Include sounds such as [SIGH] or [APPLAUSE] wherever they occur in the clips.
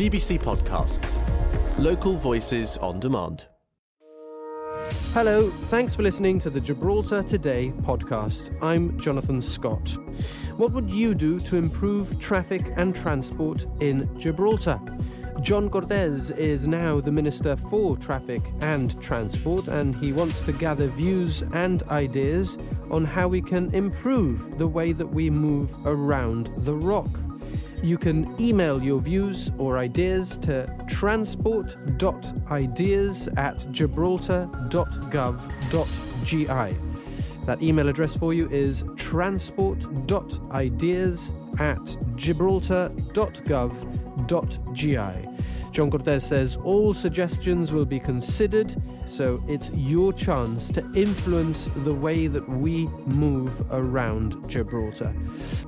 GBC Podcasts. Local voices on demand. Hello, thanks for listening to the Gibraltar Today podcast. I'm Jonathan Scott. What would you do to improve traffic and transport in Gibraltar? John Cortes is now the Minister for Traffic and Transport, and he wants to gather views and ideas on how we can improve the way that we move around the rock. You can email your views or ideas to transport.ideas at gibraltar.gov.gi. That email address for you is transport.ideas at gibraltar.gov.gi. John Cortes says all suggestions will be considered, so it's your chance to influence the way that we move around Gibraltar.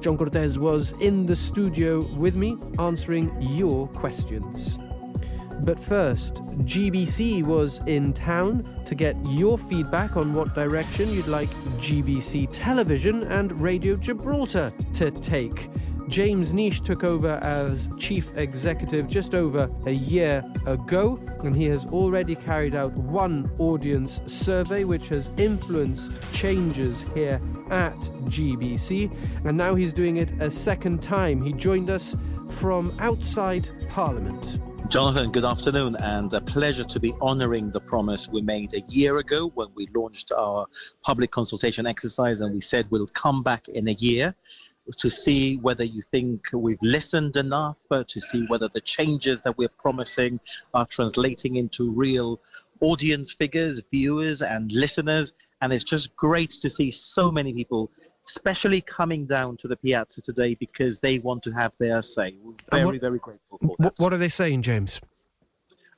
John Cortes was in the studio with me answering your questions. But first, GBC was in town to get your feedback on what direction you'd like GBC Television and Radio Gibraltar to take. James Neish took over as chief executive just over a year ago, and he has already carried out one audience survey which has influenced changes here at GBC, and now he's doing it a second time. He joined us from outside Parliament. Jonathan, good afternoon, and a pleasure to be honouring the promise we made a year ago when we launched our public consultation exercise and we said we'll come back in a year to see whether you think we've listened enough, uh, to see whether the changes that we're promising are translating into real audience figures, viewers, and listeners. And it's just great to see so many people, especially coming down to the piazza today because they want to have their say. We're very, what, very grateful for that. What are they saying, James?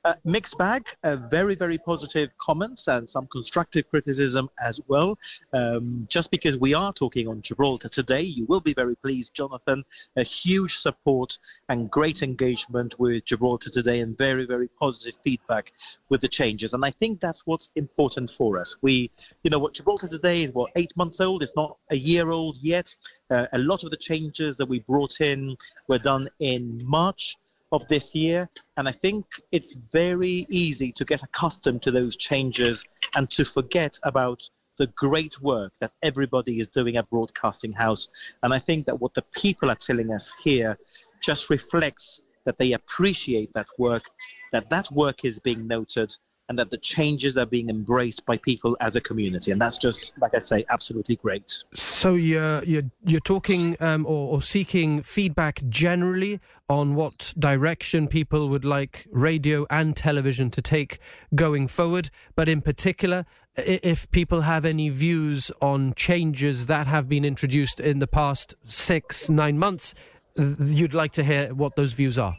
Uh, mixed bag, uh, very, very positive comments and some constructive criticism as well. Um, just because we are talking on Gibraltar today, you will be very pleased, Jonathan. A huge support and great engagement with Gibraltar today, and very, very positive feedback with the changes. And I think that's what's important for us. We, you know, what Gibraltar today is what eight months old. It's not a year old yet. Uh, a lot of the changes that we brought in were done in March of this year. And I think it's very easy to get accustomed to those changes and to forget about the great work that everybody is doing at Broadcasting House. And I think that what the people are telling us here just reflects that they appreciate that work, that that work is being noted, and that the changes are being embraced by people as a community. And that's just, like I say, absolutely great. So you're you're, you're talking um, or, or, seeking feedback generally on what direction people would like radio and television to take going forward, but in particular. If people have any views on changes that have been introduced in the past six, nine months, you'd like to hear what those views are.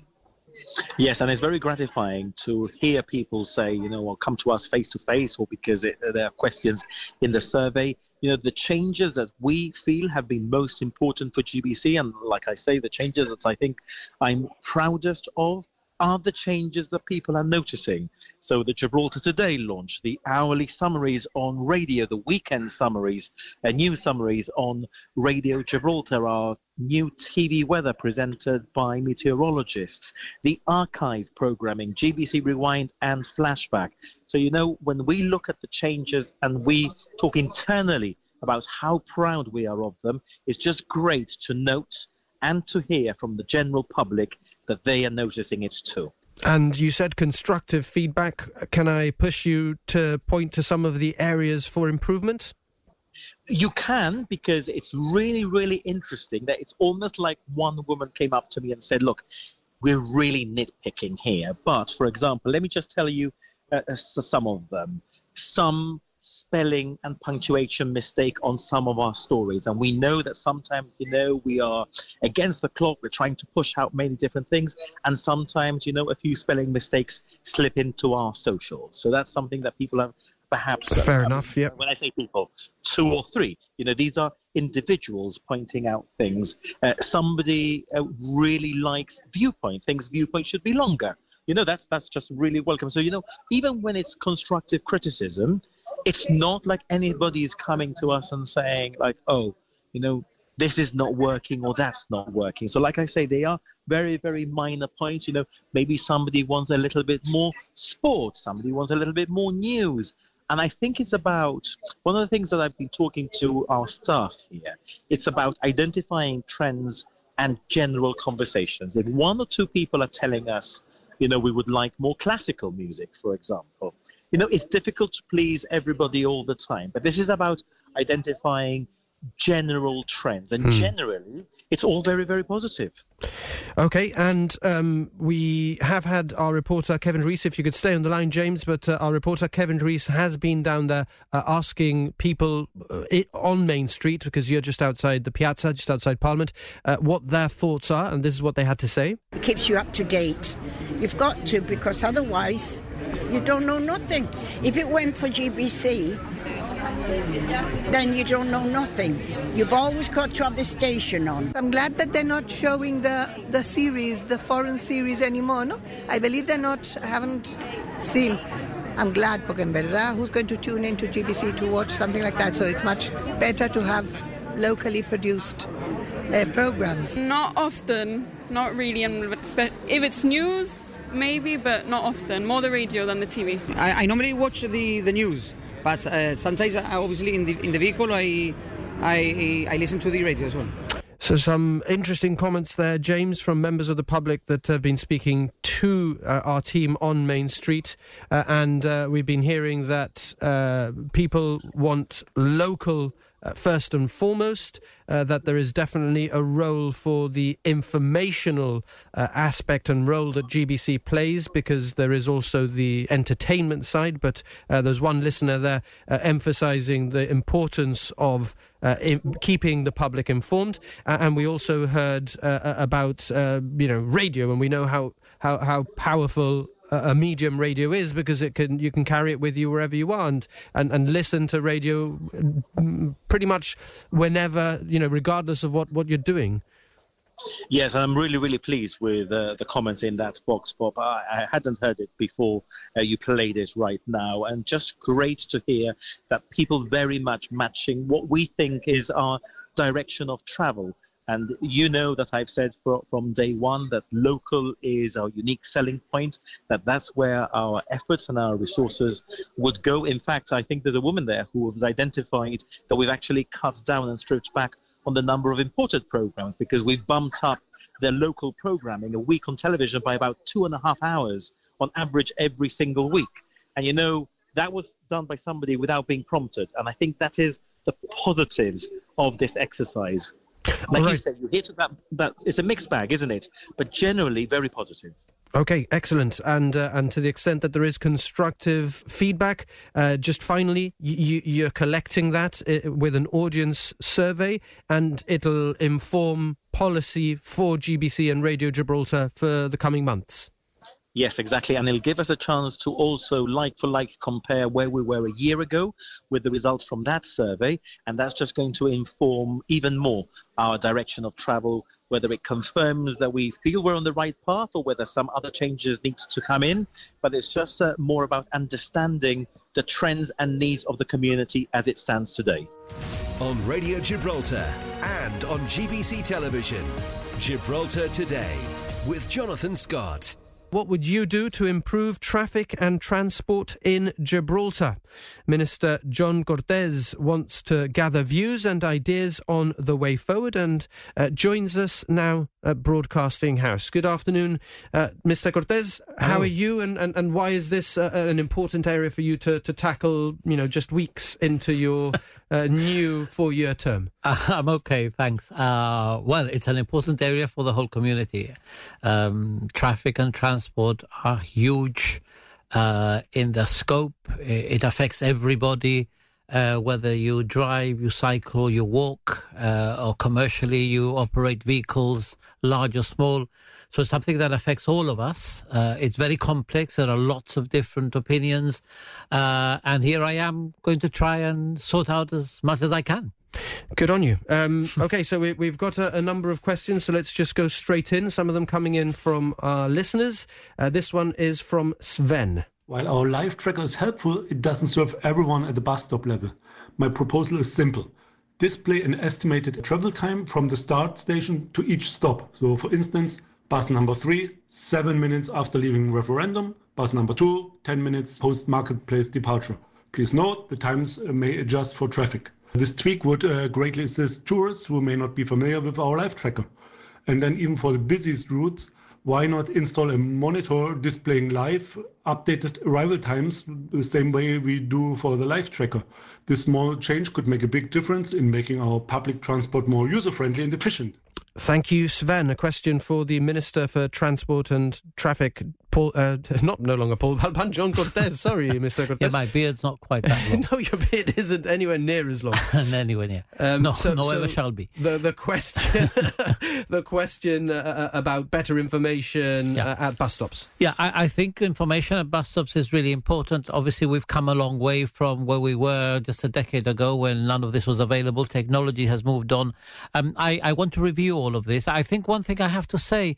Yes, and it's very gratifying to hear people say, you know, well, come to us face to face, or because it, there are questions in the survey. You know, the changes that we feel have been most important for GBC, and like I say, the changes that I think I'm proudest of are the changes that people are noticing. So the Gibraltar Today launch, the hourly summaries on radio, the weekend summaries, news summaries on Radio Gibraltar, our new TV weather presented by meteorologists, the archive programming, GBC Rewind and Flashback. So, you know, when we look at the changes and we talk internally about how proud we are of them, it's just great to note and to hear from the general public that they are noticing it too. And you said constructive feedback. Can I push you to point to some of the areas for improvement? You can, because it's really, really interesting that it's almost like one woman came up to me and said, Look, we're really nitpicking here. But for example, let me just tell you uh, uh some of them. Some spelling and punctuation mistake on some of our stories. And we know that sometimes, you know, we are against the clock. We're trying to push out many different things. And sometimes, you know, a few spelling mistakes slip into our socials. So that's something that people have perhaps. Uh, Fair uh, enough, yeah. When I say people, two or three, you know, these are individuals pointing out things. Uh, somebody uh, really likes viewpoint, thinks viewpoint should be longer you know that's that's just really welcome so you know even when it's constructive criticism it's not like anybody is coming to us and saying like, oh, you know, this is not working or that's not working. So, like I say, they are very, very minor points. You know, maybe somebody wants a little bit more sport, somebody wants a little bit more news. And I think it's about one of the things that I've been talking to our staff here. It's about identifying trends and general conversations. If one or two people are telling us, you know, we would like more classical music, for example, you know, it's difficult to please everybody all the time. But this is about identifying general trends. And hmm. generally, it's all very, very positive. Okay, and um, we have had our reporter Kevin Rees. If you could stay on the line, James, but uh, our reporter Kevin Rees has been down there uh, asking people uh, on Main Street, because you're just outside the piazza, just outside Parliament, uh, what their thoughts are, and this is what they had to say. It keeps you up to date. You've got to, because otherwise you don't know nothing. If it went for GBC, then you don't know nothing. You've always got to have the station on. I'm glad that they're not showing the, the series, the foreign series anymore. No, I believe they're not. I haven't seen. I'm glad, porque en verdad, who's going to tune into GBC to watch something like that? So it's much better to have locally produced uh, programs. Not often, not really. If it's news, maybe, but not often. More the radio than the TV. I, I normally watch the, the news but uh, sometimes, uh, obviously, in the in the vehicle, I I I listen to the radio as well. So, some interesting comments there, James, from members of the public that have been speaking to uh, our team on Main Street. Uh, and uh, we've been hearing that uh, people want local uh, first and foremost, uh, that there is definitely a role for the informational uh, aspect and role that GBC plays because there is also the entertainment side. But uh, there's one listener there uh, emphasizing the importance of. Uh, keeping the public informed, and we also heard about you know radio, and we know how how, how powerful a medium radio is because it can you can carry it with you wherever you are and, and, and listen to radio mm, pretty much whenever you know regardless of what, what you're doing. Yes, I'm really, really pleased with uh, the comments in that vox pop. I, I hadn't heard it before uh, you played it right now, and just great to hear that people very much matching what we think is our direction of travel. And you know that I've said for, from day one that local is our unique selling point, that that's where our efforts and our resources would go. In fact, I think there's a woman there who has identified that we've actually cut down and stripped back on the number of imported programs because we've bumped up their local programming a week on television by about two and a half hours on average every single week. And you know, that was done by somebody without being prompted. And I think that is the positives of this exercise. Like right. you said, you hit that, that it's a mixed bag, isn't it? But generally very positive. Okay, excellent. And uh, and to the extent that there is constructive feedback, uh, just finally, you, you're collecting that uh, with an audience survey, and it'll inform policy for GBC and Radio Gibraltar for the coming months. Yes, exactly. And it'll give us a chance to also like for like compare where we were a year ago with the results from that survey. And that's just going to inform even more our direction of travel, whether it confirms that we feel we're on the right path or whether some other changes need to come in. But it's just uh, more about understanding the trends and needs of the community as it stands today. On Radio Gibraltar and on GBC Television, Gibraltar Today with Jonathan Scott. What would you do to improve traffic and transport in Gibraltar? Minister John Cortes wants to gather views and ideas on the way forward and uh, joins us now at Broadcasting House. Good afternoon, uh, Mr. Cortes. How are you and, and, and why is this uh, an important area for you to, to tackle, you know, just weeks into your uh, new four year term? [LAUGHS] I'm okay, thanks. Uh, well, it's an important area for the whole community. Um, traffic and transport are huge uh, in the scope. It affects everybody, uh, whether you drive, you cycle, you walk, uh, or commercially you operate vehicles, large or small. So it's something that affects all of us. Uh, it's very complex. There are lots of different opinions. Uh, and here I am going to try and sort out as much as I can. Good on you. Um, [LAUGHS] okay, so we, have got a, a, number of questions, so let's just go straight in. Some of them coming in from our listeners. Uh, this one is from Sven. While our live tracker is helpful, it doesn't serve everyone at the bus stop level. My proposal is simple. Display an estimated travel time from the start station to each stop. So, for instance, Bus number three, seven minutes after leaving referendum. Bus number two, 10 minutes post marketplace departure. Please note the times may adjust for traffic. This tweak would uh, greatly assist tourists who may not be familiar with our live tracker. And then even for the busiest routes, why not install a monitor displaying live updated arrival times the same way we do for the live tracker? This small change could make a big difference in making our public transport more user friendly and efficient. Thank you, Sven. A question for the Minister for Transport and Traffic, Paul, uh, [LAUGHS] not no longer Paul Balban, John Cortes. [LAUGHS] Sorry, Mr. Cortes. yeah, my beard's not quite that [LAUGHS] long. no, your beard isn't anywhere near as long. anywhere near. Um, no, so, no so ever shall be. The the question, the question uh, about better information Yeah. uh, at bus stops. Yeah, I, I think information at bus stops is really important. Obviously, we've come a long way from where we were just a decade ago when none of this was available. Technology has moved on. Um, I, I want to review all of this. I think one thing I have to say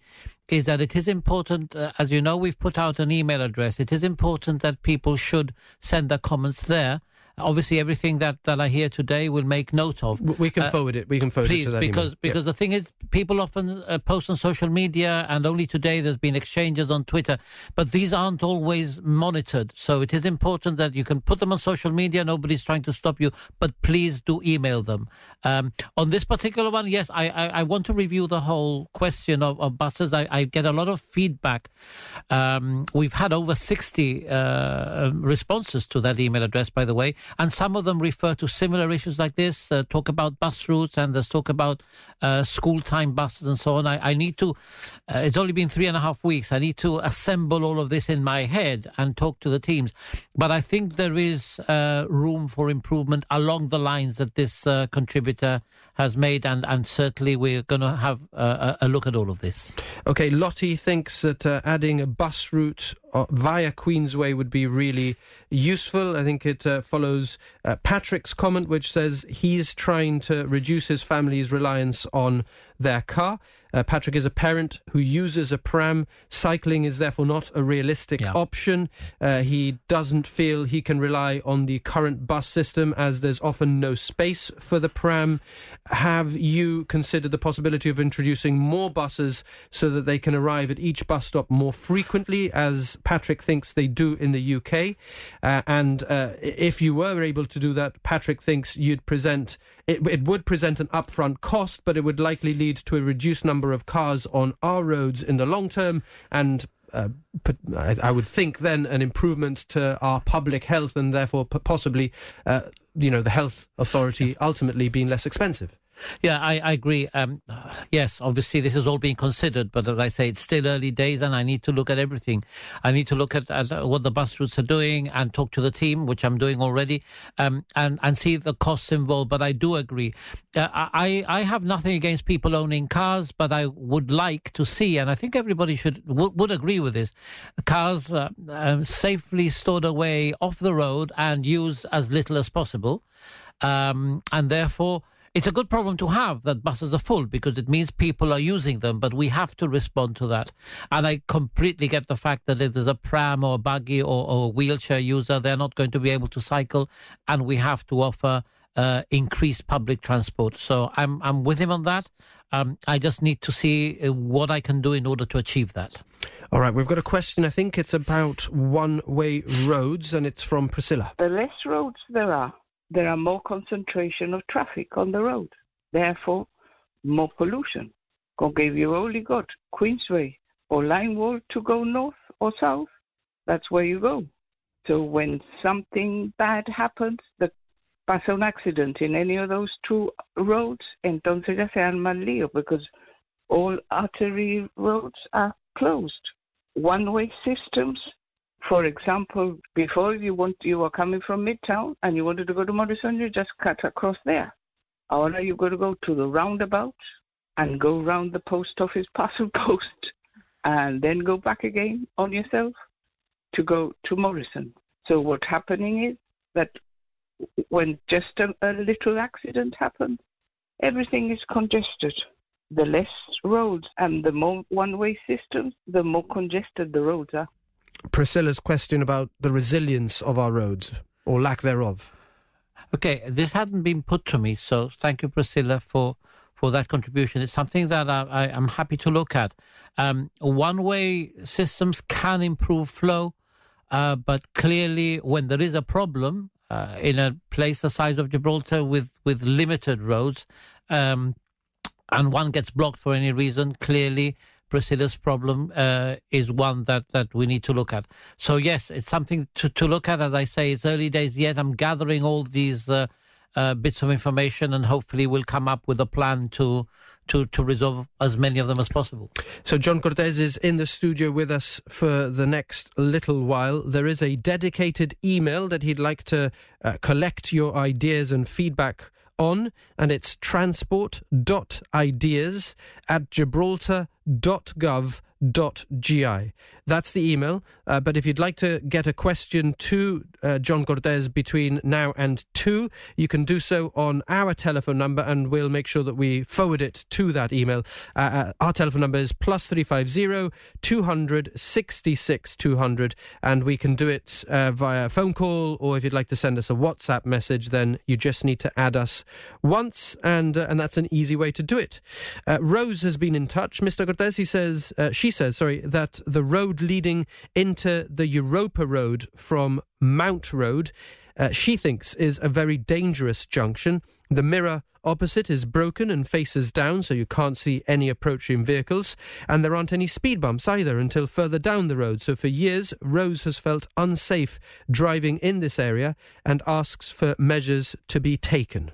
is that it is important, uh, as you know, we've put out an email address. It is important that people should send their comments there. Obviously, everything that, that I hear today will make note of. We can Uh, forward it. We can forward Please, it to that because email. because the thing is, people often uh, post on social media, and only today there's been exchanges on Twitter, but these aren't always monitored. So it is important that you can put them on social media. Nobody's trying to stop you, but please do email them. Um, on this particular one, yes, I, I, I want to review the whole question of, of buses. I, I get a lot of feedback. Um, we've had over 60 uh, responses to that email address, by the way, and some of them refer to similar issues like this, uh, talk about bus routes, and there's talk about uh, school time buses and so on. I, I need to, uh, it's only been three and a half weeks. I need to assemble all of this in my head and talk to the teams. But I think there is uh, room for improvement along the lines that this uh, contributor has made, and, and certainly we're going to have a a look at all of this. Okay, Lottie thinks that uh, adding a bus route uh, via Queensway would be really useful. I think it uh, follows uh, Patrick's comment, which says he's trying to reduce his family's reliance on their car. Uh, Patrick is a parent who uses a pram. Cycling is therefore not a realistic Yeah. option. Uh, he doesn't feel he can rely on the current bus system as there's often no space for the pram. Have you considered the possibility of introducing more buses so that they can arrive at each bus stop more frequently, as Patrick thinks they do in the UK? Uh, and uh, if you were able to do that, Patrick thinks you'd present it, it would present an upfront cost, but it would likely lead to a reduced number of cars on our roads in the long term and uh, I, I would think then an improvement to our public health and therefore possibly, uh, you know, the health authority ultimately being less expensive. Yeah, I, I agree. Um, yes, obviously this is all being considered, but as I say, it's still early days, and I need to look at everything. I need to look at, at uh, what the bus routes are doing and talk to the team, which I'm doing already, um, and and see the costs involved. But I do agree. Uh, I I have nothing against people owning cars, but I would like to see, and I think everybody should would, would agree with this, cars uh, um, safely stored away off the road and used as little as possible, um, and therefore it's a good problem to have that buses are full because it means people are using them, but we have to respond to that. And I completely get the fact that if there's a pram or a buggy or, or a wheelchair user, they're not going to be able to cycle, and we have to offer uh, increased public transport. So I'm I'm with him on that. Um, I just need to see uh, what I can do in order to achieve that. All right, we've got a question. I think it's about one-way roads, and it's from Priscilla. The less roads there are, there are more concentration of traffic on the road. Therefore, more pollution. If you only got Queensway or Line Wall to go north or south, that's where you go. So when something bad happens, the pasa un accident in any of those two roads, entonces ya se arma el lío because all artery roads are closed. One-way systems for example, before you want you were coming from Midtown and you wanted to go to Morrison, you just cut across there. Ahora you got to go to the roundabout and go round the post office [LAUGHS] parcel post and then go back again on yourself to go to Morrison. So what's happening is that when just a, a little accident happens, everything is congested. The less roads and the more one-way systems, the more congested the roads are. Priscilla's question about the resilience of our roads, or lack thereof. Okay, this hadn't been put to me, so thank you, Priscilla, for for that contribution. It's something that I, I am happy to look at. Um, one-way systems can improve flow, uh, but clearly, when there is a problem uh, in a place the size of Gibraltar with with limited roads, um, and one gets blocked for any reason, clearly Priscilla's problem uh, is one that, that we need to look at. So, yes, it's something to, to look at. As I say, it's early days yet. I'm gathering all these uh, uh, bits of information and hopefully we'll come up with a plan to. To, to resolve as many of them as possible. So, John Cortes is in the studio with us for the next little while. There is a dedicated email that he'd like to uh, collect your ideas and feedback on, and it's transport.ideas at .gov gibraltar.gov.gi. That's the email. Uh, but if you'd like to get a question to uh, John Cortes between now and two, you can do so on our telephone number, and we'll make sure that we forward it to that email. Uh, uh our telephone number is plus three five zero two hundred sixty six two hundred, and we can do it uh, via phone call, or if you'd like to send us a WhatsApp message, then you just need to add us once, and uh, and that's an easy way to do it. Rose has been in touch, Mr. Cortes. He says she says sorry that the road leading into the Europa Road from Mount Road, uh, she thinks is a very dangerous junction. The mirror opposite is broken and faces down, so you can't see any approaching vehicles, and there aren't any speed bumps either until further down the road. So for years, Rose has felt unsafe driving in this area and asks for measures to be taken.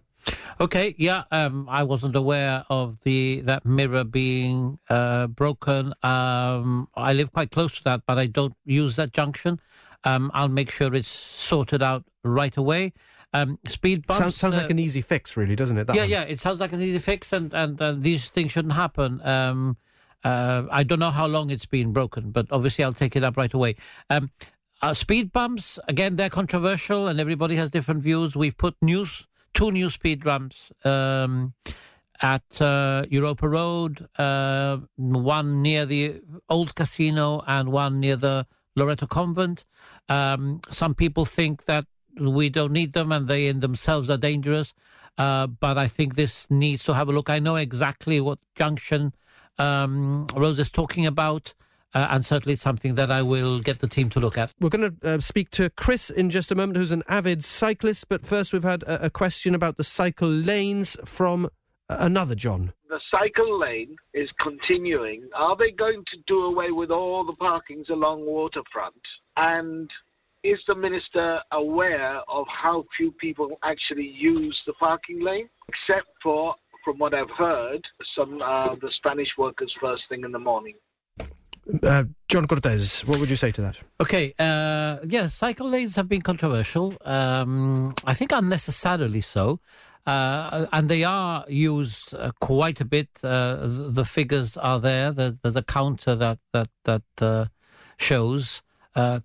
Okay, yeah, um, I wasn't aware of the that mirror being uh, broken. Um, I live quite close to that, but I don't use that junction. Um, I'll make sure it's sorted out right away. Um, speed bumps sounds, sounds uh, like an easy fix, really, doesn't it? yeah, one? yeah, it sounds like an easy fix, and and uh, these things shouldn't happen. Um, uh, I don't know how long it's been broken, but obviously I'll take it up right away. Um, uh, speed bumps, again, they're controversial, and everybody has different views. We've put news two new speed ramps um, at uh, Europa Road, uh, one near the old casino and one near the Loreto Convent. Um, some people think that we don't need them and they in themselves are dangerous. Uh, but I think this needs to have a look. I know exactly what junction um, Rose is talking about uh, and certainly something that I will get the team to look at. We're going to uh, speak to Chris in just a moment, who's an avid cyclist. But first, we've had a, a question about the cycle lanes from another John. The cycle lane is continuing. Are they going to do away with all the parkings along waterfront? And is the minister aware of how few people actually use the parking lane, except for, from what I've heard, some uh, the Spanish workers first thing in the morning? Uh, John Cortes, what would you say to that? Okay, uh, yeah, cycle lanes have been controversial. Um, I think unnecessarily so. Uh, and they are used uh, quite a bit. Uh, the figures are there. There's, there's, a counter that that that uh, shows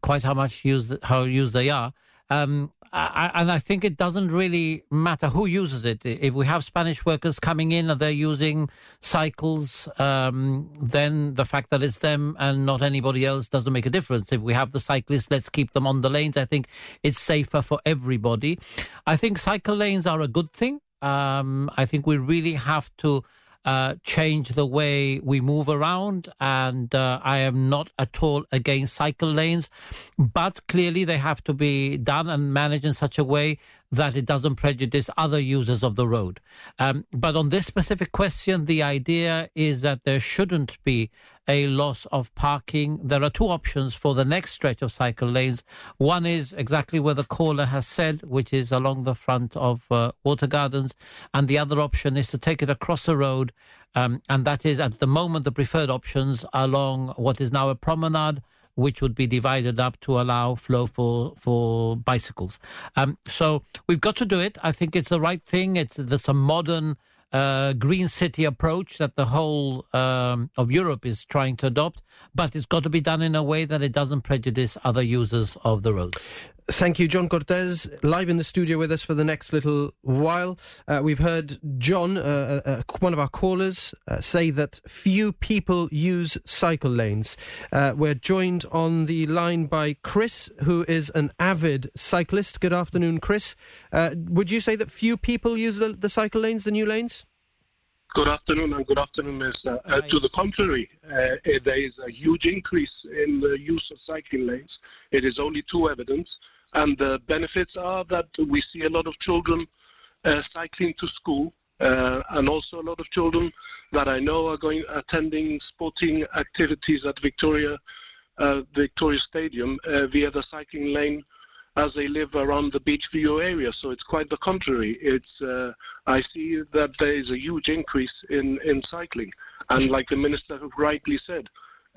quite how much used how used they are. Um, I, and I think it doesn't really matter who uses it. If we have Spanish workers coming in and they're using cycles, um, then the fact that it's them and not anybody else doesn't make a difference. If we have the cyclists, let's keep them on the lanes. I think it's safer for everybody. I think cycle lanes are a good thing. Um, I think we really have to uh, change the way we move around. And uh, I am not at all against cycle lanes, but clearly they have to be done and managed in such a way that it doesn't prejudice other users of the road. Um, but on this specific question, the idea is that there shouldn't be a loss of parking. There are two options for the next stretch of cycle lanes. One is exactly where the caller has said, which is along the front of uh, Water Gardens. And the other option is to take it across the road. Um, and that is at the moment the preferred options along what is now a promenade which would be divided up to allow flow for for bicycles. Um, so we've got to do it. I think it's the right thing. It's there's a modern uh, green city approach that the whole um, of Europe is trying to adopt, but it's got to be done in a way that it doesn't prejudice other users of the roads. Thank you, John Cortes, live in the studio with us for the next little while. Uh, we've heard John, uh, uh, uh one of our callers, uh, say that few people use cycle lanes. Uh, we're joined on the line by Chris, who is an avid cyclist. Good afternoon, Chris. would you say that few people use the, the cycle lanes, the new lanes? Good afternoon, and good afternoon, uh, to the contrary, uh, there is a huge increase in the use of cycling lanes. It is only too evident, and the benefits are that we see a lot of children uh, cycling to school, uh, and also a lot of children that I know are going attending sporting activities at Victoria uh, Victoria Stadium via the cycling lane as they live around the Beachview area. So it's quite the contrary. It's uh, I see that there is a huge increase in, in cycling, and like the minister rightly said,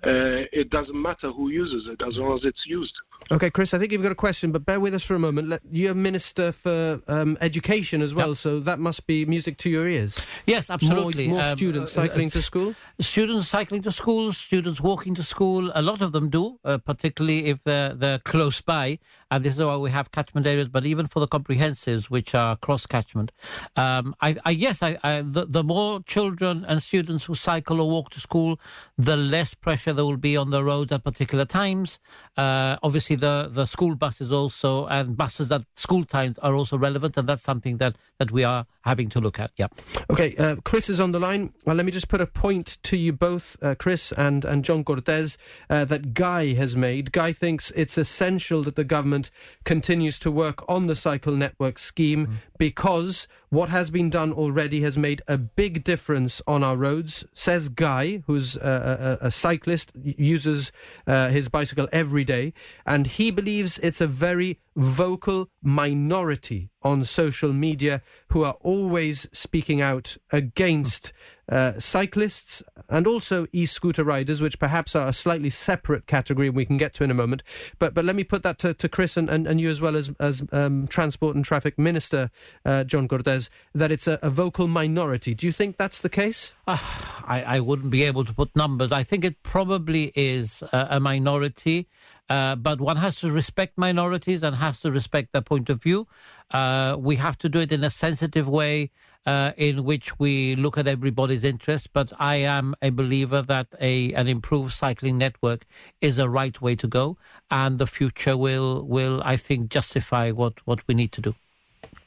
uh, it doesn't matter who uses it as long as it's used. Okay, Chris, I think you've got a question, but bear with us for a moment. Let, you're Minister for um, Education as well, yep. so that must be music to your ears. Yes, absolutely. More, more um, students uh, cycling uh, to school? Students cycling to school, students walking to school. A lot of them do, uh, particularly if they're, they're close by. And this is why we have catchment areas, but even for the comprehensives, which are cross catchment. Um, I, I, yes, I, I, the, the more children and students who cycle or walk to school, the less pressure there will be on the roads at particular times. Uh, obviously, the, the school buses also and buses at school times are also relevant, and that's something that, that we are having to look at. Yeah. Okay, uh, Chris is on the line. Well, let me just put a point to you both, uh, Chris and, and John Cortes, uh, that Guy has made. Guy thinks it's essential that the government continues to work on the cycle network scheme mm. because what has been done already has made a big difference on our roads, says Guy, who's a, a, a cyclist, uses uh, his bicycle every day, and he believes it's a very vocal minority on social media who are always speaking out against uh, cyclists and also e-scooter riders, which perhaps are a slightly separate category we can get to in a moment. But but let me put that to, to Chris and, and, and you as well as, as um, Transport and Traffic Minister, uh, John Cortes, that it's a, a, vocal minority. Do you think that's the case? Uh, I, I wouldn't be able to put numbers. I think it probably is a, a minority. Uh, but one has to respect minorities and has to respect their point of view. Uh, we have to do it in a sensitive way uh, in which we look at everybody's interests. But I am a believer that a an improved cycling network is a right way to go, and the future will will I think justify what what we need to do.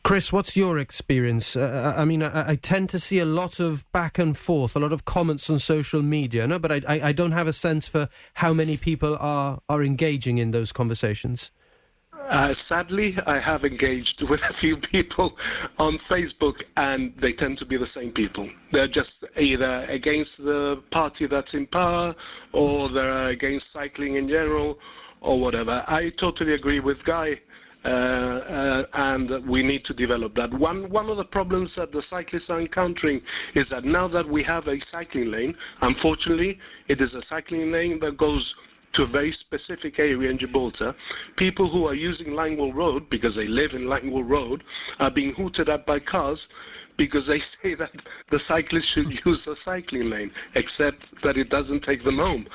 Chris, what's your experience? Uh, uh, I mean, I, I, tend to see a lot of back and forth, a lot of comments on social media, no, but I, I, I don't have a sense for how many people are, are engaging in those conversations. Uh, sadly, I have engaged with a few people on Facebook, and they tend to be the same people. They're just either against the party that's in power, or they're against cycling in general, or whatever. I totally agree with Guy Uh, uh, and we need to develop that. One one of the problems that the cyclists are encountering is that now that we have a cycling lane, unfortunately, it is a cycling lane that goes to a very specific area in Gibraltar. People who are using Line Wall Road because they live in Line Wall Road are being hooted at by cars because they [LAUGHS] say that the cyclists should [LAUGHS] use the cycling lane, except that it doesn't take them home.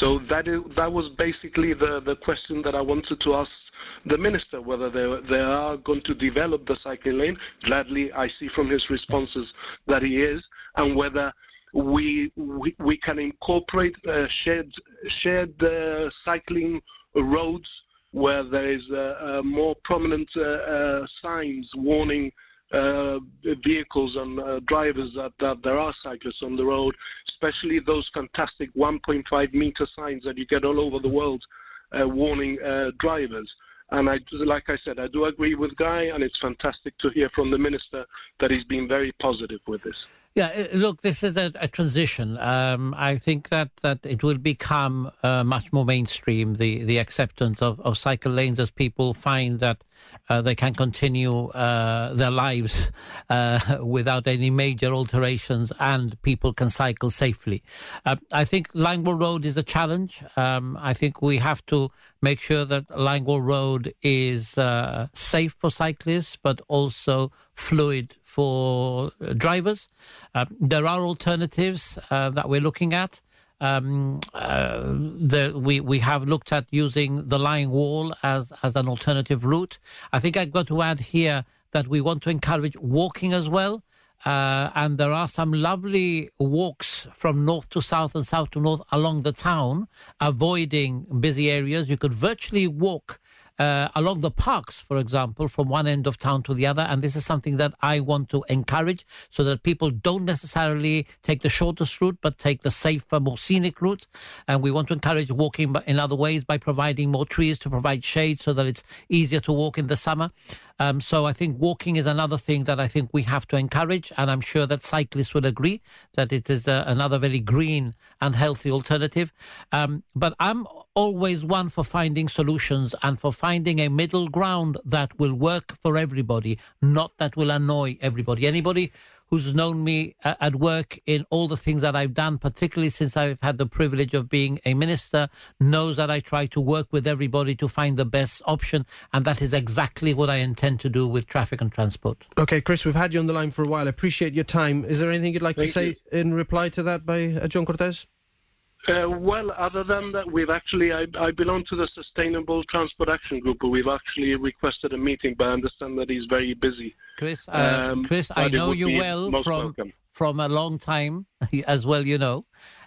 So that is, that was basically the, the question that I wanted to ask the minister whether they, they are going to develop the cycling lane. Gladly, I see from his responses that he is, and whether we we, we can incorporate uh, shared shared uh, cycling roads where there is uh, more prominent uh, uh, signs warning uh, vehicles and uh, drivers that, that, there are cyclists on the road, especially those fantastic 1.5 meter signs that you get all over the world uh, warning drivers. And I, like I said, I do agree with Guy, and it's fantastic to hear from the minister that he's been very positive with this. Yeah, uh, look, this is a, a transition. Um, I think that, that it will become uh, much more mainstream, the, the acceptance of, of cycle lanes as people find that uh, they can continue uh, their lives uh, [LAUGHS] without any major alterations and people can cycle safely. Uh, I think Line Wall Road is a challenge. Um, I think we have to make sure that Line Wall Road is uh, safe for cyclists, but also fluid for drivers. Uh, there are alternatives that we're looking at. Um, uh, the, we we have looked at using the Line Wall as as an alternative route. I think I've got to add here that we want to encourage walking as well. Uh, and there are some lovely walks from north to south and south to north along the town, avoiding busy areas. You could virtually walk uh, along the parks, for example, from one end of town to the other. And this is something that I want to encourage so that people don't necessarily take the shortest route, but take the safer, more scenic route. And we want to encourage walking in other ways by providing more trees to provide shade so that it's easier to walk in the summer. Um, so I think walking is another thing that I think we have to encourage, and I'm sure that cyclists will agree that it is uh, another very green and healthy alternative. Um, but I'm always one for finding solutions and for finding a middle ground that will work for everybody, not that will annoy everybody. Anybody who's known me at work in all the things that I've done, particularly since I've had the privilege of being a minister, knows that I try to work with everybody to find the best option. And that is exactly what I intend to do with traffic and transport. Okay, Chris, we've had you on the line for a while. I appreciate your time. Is there anything you'd like Thank to say you. in reply to that by uh, John Cortes? Uh, well, other than that, we've actually, I, I belong to the Sustainable Transport Action Group, but we've actually requested a meeting, but I understand that he's very busy. Chris, uh, Um, Chris, I know you well from welcome. from a long time, [LAUGHS] as well. You know,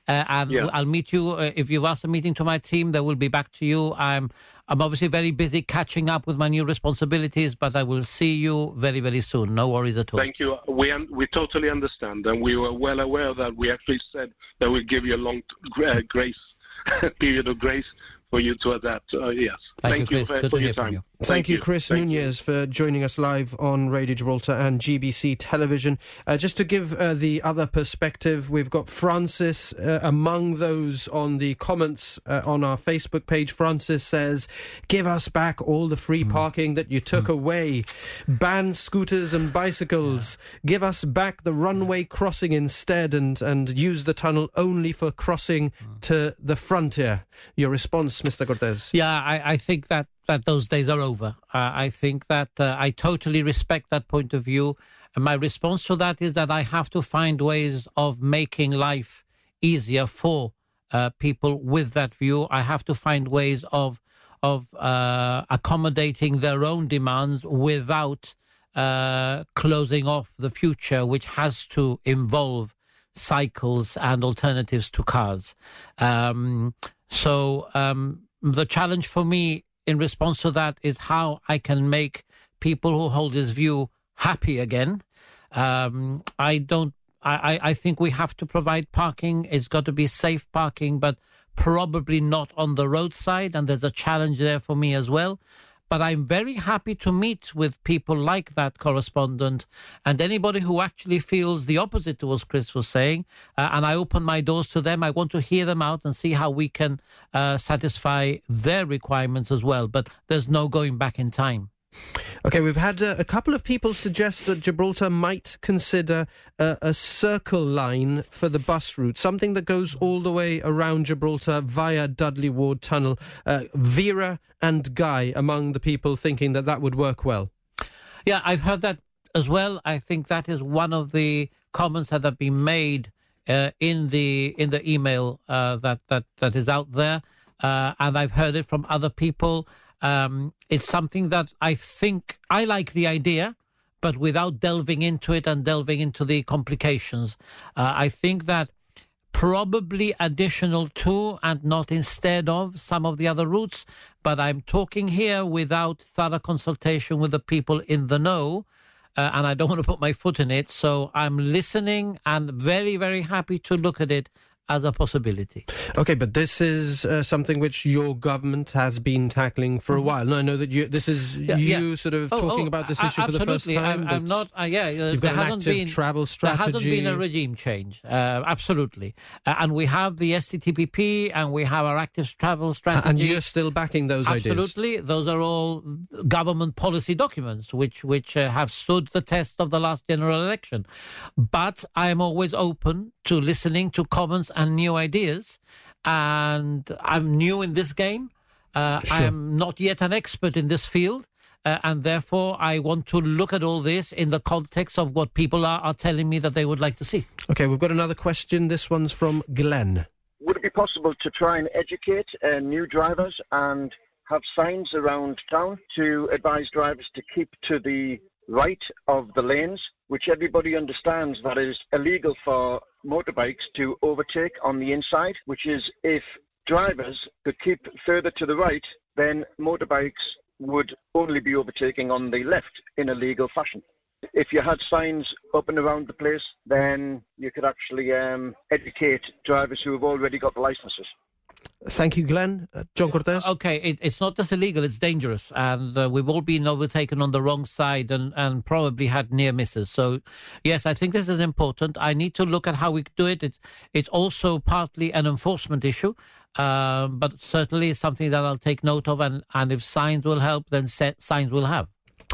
uh, and Yeah. I'll meet you uh, if you've asked a meeting to my team. They will be back to you. I'm I'm obviously very busy catching up with my new responsibilities, but I will see you very very soon. No worries at all. Thank you. We un- we totally understand, and we were well aware that we actually said that we'd give you a long uh, grace [LAUGHS] period of grace for you to adapt. Uh, yes. Thank you, you Chris. for, Good for to your hear from you. Thank, you, Chris Thank you. Nunez, for joining us live on Radio Gibraltar and GBC Television. Uh, just to give uh, the other perspective, we've got Francis uh, among those on the comments uh, on our Facebook page. Francis says, Give us back all the free Hmm. parking that you took away. Ban scooters and bicycles. Give us back the runway crossing instead and, and use the tunnel only for crossing Hmm. to the frontier. Your response, Mr. Cortes? Yeah, I, I think that, that those days are over. Uh, I think that uh, I totally respect that point of view. And my response to that is that I have to find ways of making life easier for uh, people with that view. I have to find ways of of uh, accommodating their own demands without uh, closing off the future, which has to involve cycles and alternatives to cars. Um, so um, the challenge for me in response to that is how I can make people who hold this view happy again. Um, I don't. I, I- I think we have to provide parking. It's got to be safe parking, but probably not on the roadside. And there's a challenge there for me as well. But I'm very happy to meet with people like that correspondent and anybody who actually feels the opposite to what Chris was saying. Uh, and I open my doors to them. I want to hear them out and see how we can uh, satisfy their requirements as well. But there's no going back in time. Okay, we've had uh, a couple of people suggest that Gibraltar might consider a, a circle line for the bus route, something that goes all the way around Gibraltar via Dudley Ward Tunnel. Uh, Vera and Guy among the people thinking that that would work well. Yeah, I've heard that as well. I think that is one of the comments that have been made uh, in the in the email uh, that that that is out there, uh, and I've heard it from other people. Um, it's something that I think I like the idea, but without delving into it and delving into the complications. Uh, I think that probably additional to and not instead of some of the other routes. But I'm talking here without thorough consultation with the people in the know. Uh, and I don't [LAUGHS] want to put my foot in it. So I'm listening and very, very happy to look at it as a possibility. Okay, but this is uh, something which your government has been tackling for a while. No, I know that you. This is Yeah, you yeah. sort of Oh, talking oh, about this issue for the first time. I'm, I'm not. Uh, yeah, uh, You've there got an hasn't active been travel There hasn't been a regime change. Uh, absolutely, uh, and we have the STTPP and we have our active travel strategy. and you're still backing those ideas. Absolutely, those are all government policy documents which which uh, have stood the test of the last general election. But I am always open to listening to comments and new ideas. And I'm new in this game. Uh, I am not yet an expert in this field. Uh, and therefore, I want to look at all this in the context of what people are, are telling me that they would like to see. Okay, we've got another question. This one's from Glenn. Would it be possible to try and educate uh, new drivers and have signs around town to advise drivers to keep to the right of the lanes, which everybody understands that is illegal for motorbikes to overtake on the inside, which is if drivers could keep further to the right, then motorbikes would only be overtaking on the left in a legal fashion. If you had signs up and around the place, then you could actually um, educate drivers who have already got the licenses. Thank you, Glenn. Uh, John Cortes? Okay, it, it's not just illegal, it's dangerous. And uh, we've all been overtaken on the wrong side and, and probably had near misses. So, yes, I think this is important. I need to look at how we do it. It's, it's also partly an enforcement issue, uh, but certainly something that I'll take note of. And, and if signs will help, then signs will have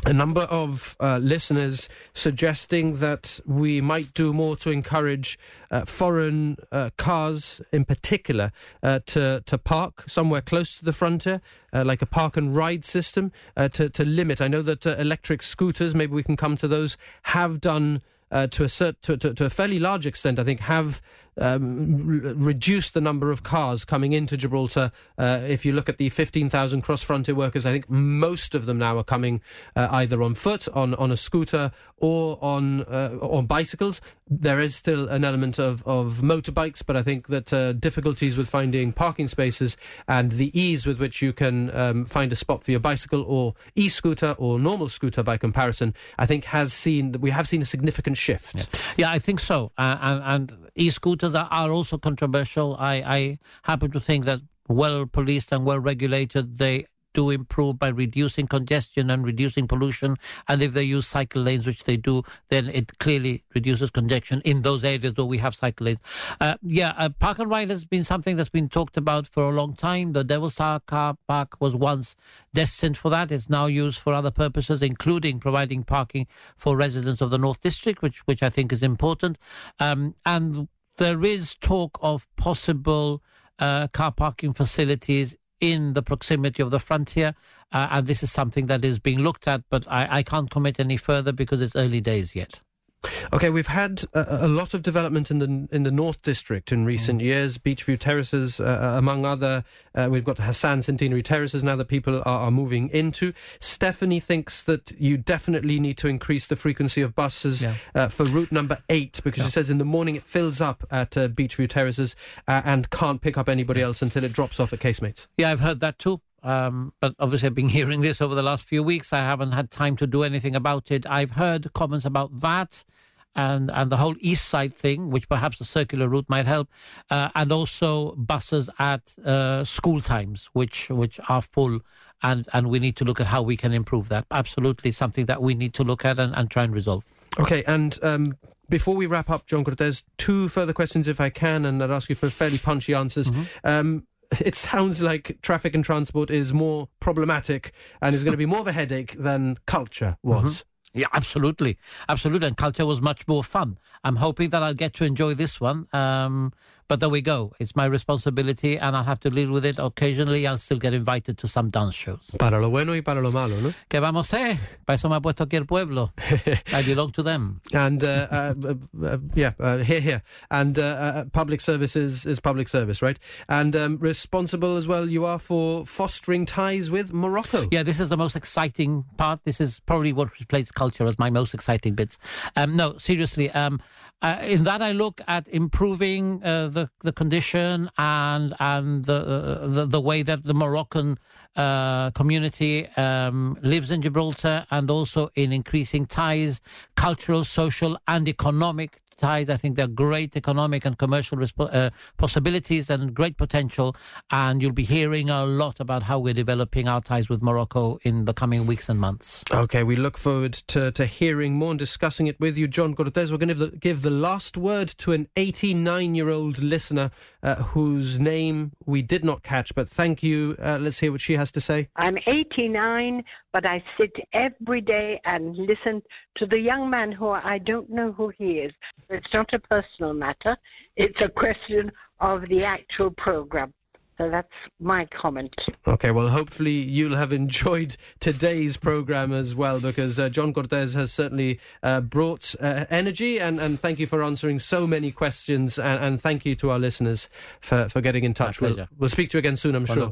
a number of uh, listeners suggesting that we might do more to encourage uh, foreign uh, cars, in particular, uh, to to park somewhere close to the frontier, uh, like a park and ride system, uh, to to limit. I know that electric scooters, maybe we can come to those, have done. to a cert, to, to, to, a fairly large extent, I think, have um, reduce the number of cars coming into Gibraltar. Uh, if you look at the 15,000 cross frontier workers, I think most of them now are coming uh, either on foot, on, on a scooter, or on uh, on bicycles. There is still an element of, of motorbikes, but I think that uh, difficulties with finding parking spaces and the ease with which you can um, find a spot for your bicycle or e scooter or normal scooter by comparison, I think has seen we have seen a significant shift. Yeah, yeah I think so. Uh, and, and e scooter scooters are, also controversial. I, I happen to think that well policed and well regulated, they do improve by reducing congestion and reducing pollution. And if they use cycle lanes, which they do, then it clearly reduces congestion in those areas where we have cycle lanes. Uh, yeah, uh, park and ride has been something that's been talked about for a long time. The Devil's Tower car park was once destined for that. It's now used for other purposes, including providing parking for residents of the North District, which which I think is important. Um, and there is talk of possible uh, car parking facilities in the proximity of the frontier, uh, and this is something that is being looked at, but I, I can't commit any further because it's early days yet. Okay, we've had a, a, lot of development in the in the North District in recent mm. years. Beachview Terraces, uh, uh, among other. Uh, we've got Hassan Centenary Terraces now that people are, are, moving into. Stephanie thinks that you definitely need to increase the frequency of buses yeah. uh, for route number eight because yeah. she says in the morning it fills up at uh, Beachview Terraces uh, and can't pick up anybody else until it drops off at Casemates. Yeah, I've heard that too. Um, but obviously, I've been hearing this over the last few weeks. I haven't had time to do anything about it. I've heard comments about that and and the whole east side thing, which perhaps a circular route might help, uh, and also buses at uh, school times, which which are full, and and we need to look at how we can improve that. Absolutely, something that we need to look at and, and try and resolve. Okay, and um, before we wrap up, John Cortes, two further questions, if I can, and I'd ask you for fairly punchy answers. Mm-hmm. Um, [LAUGHS] it sounds like traffic and transport is more problematic and is going to be more of a headache than culture was. Mm-hmm. Yeah, absolutely, absolutely. And culture was much more fun. I'm hoping that I'll get to enjoy this one. Um, but there we go. It's my responsibility and I'll have to deal with it. Occasionally I'll still get invited to some dance shows. Para lo bueno y para lo malo, ¿no? ¿Qué vamos a hacer? Para eso me ha puesto aquí el pueblo. [LAUGHS] I belong to them. And, uh, uh, uh, yeah, uh, here, here. And uh, uh, public service is, is public service, right? And um, responsible as well you are for fostering ties with Morocco. Yeah, this is the most exciting part. This is probably what replaces culture as my most exciting bits. Um, no, seriously, um, in that I look at improving the the, condition and and the, the, the way that the Moroccan uh, community um, lives in Gibraltar, and also in increasing ties, cultural, social, and economic ties. I think there are great economic and commercial resp- uh, possibilities and great potential. And you'll be hearing a lot about how we're developing our ties with Morocco in the coming weeks and months. Okay, we look forward to, to hearing more and discussing it with you, John Cortes. We're going to give the, give the last word to an 89 year old listener uh, whose name we did not catch, but thank you. Uh, let's hear what she has to say. I'm 89, but I sit every day and listen to the young man who I don't know who he is. It's not a personal matter, it's a question of the actual program. So that's my comment. Okay, well, hopefully you'll have enjoyed today's program as well, because uh, John Cortes has certainly uh, brought uh, energy, and, and thank you for answering so many questions, and, and thank you to our listeners for, for getting in touch. We'll, we'll, speak to you again soon, I'm sure.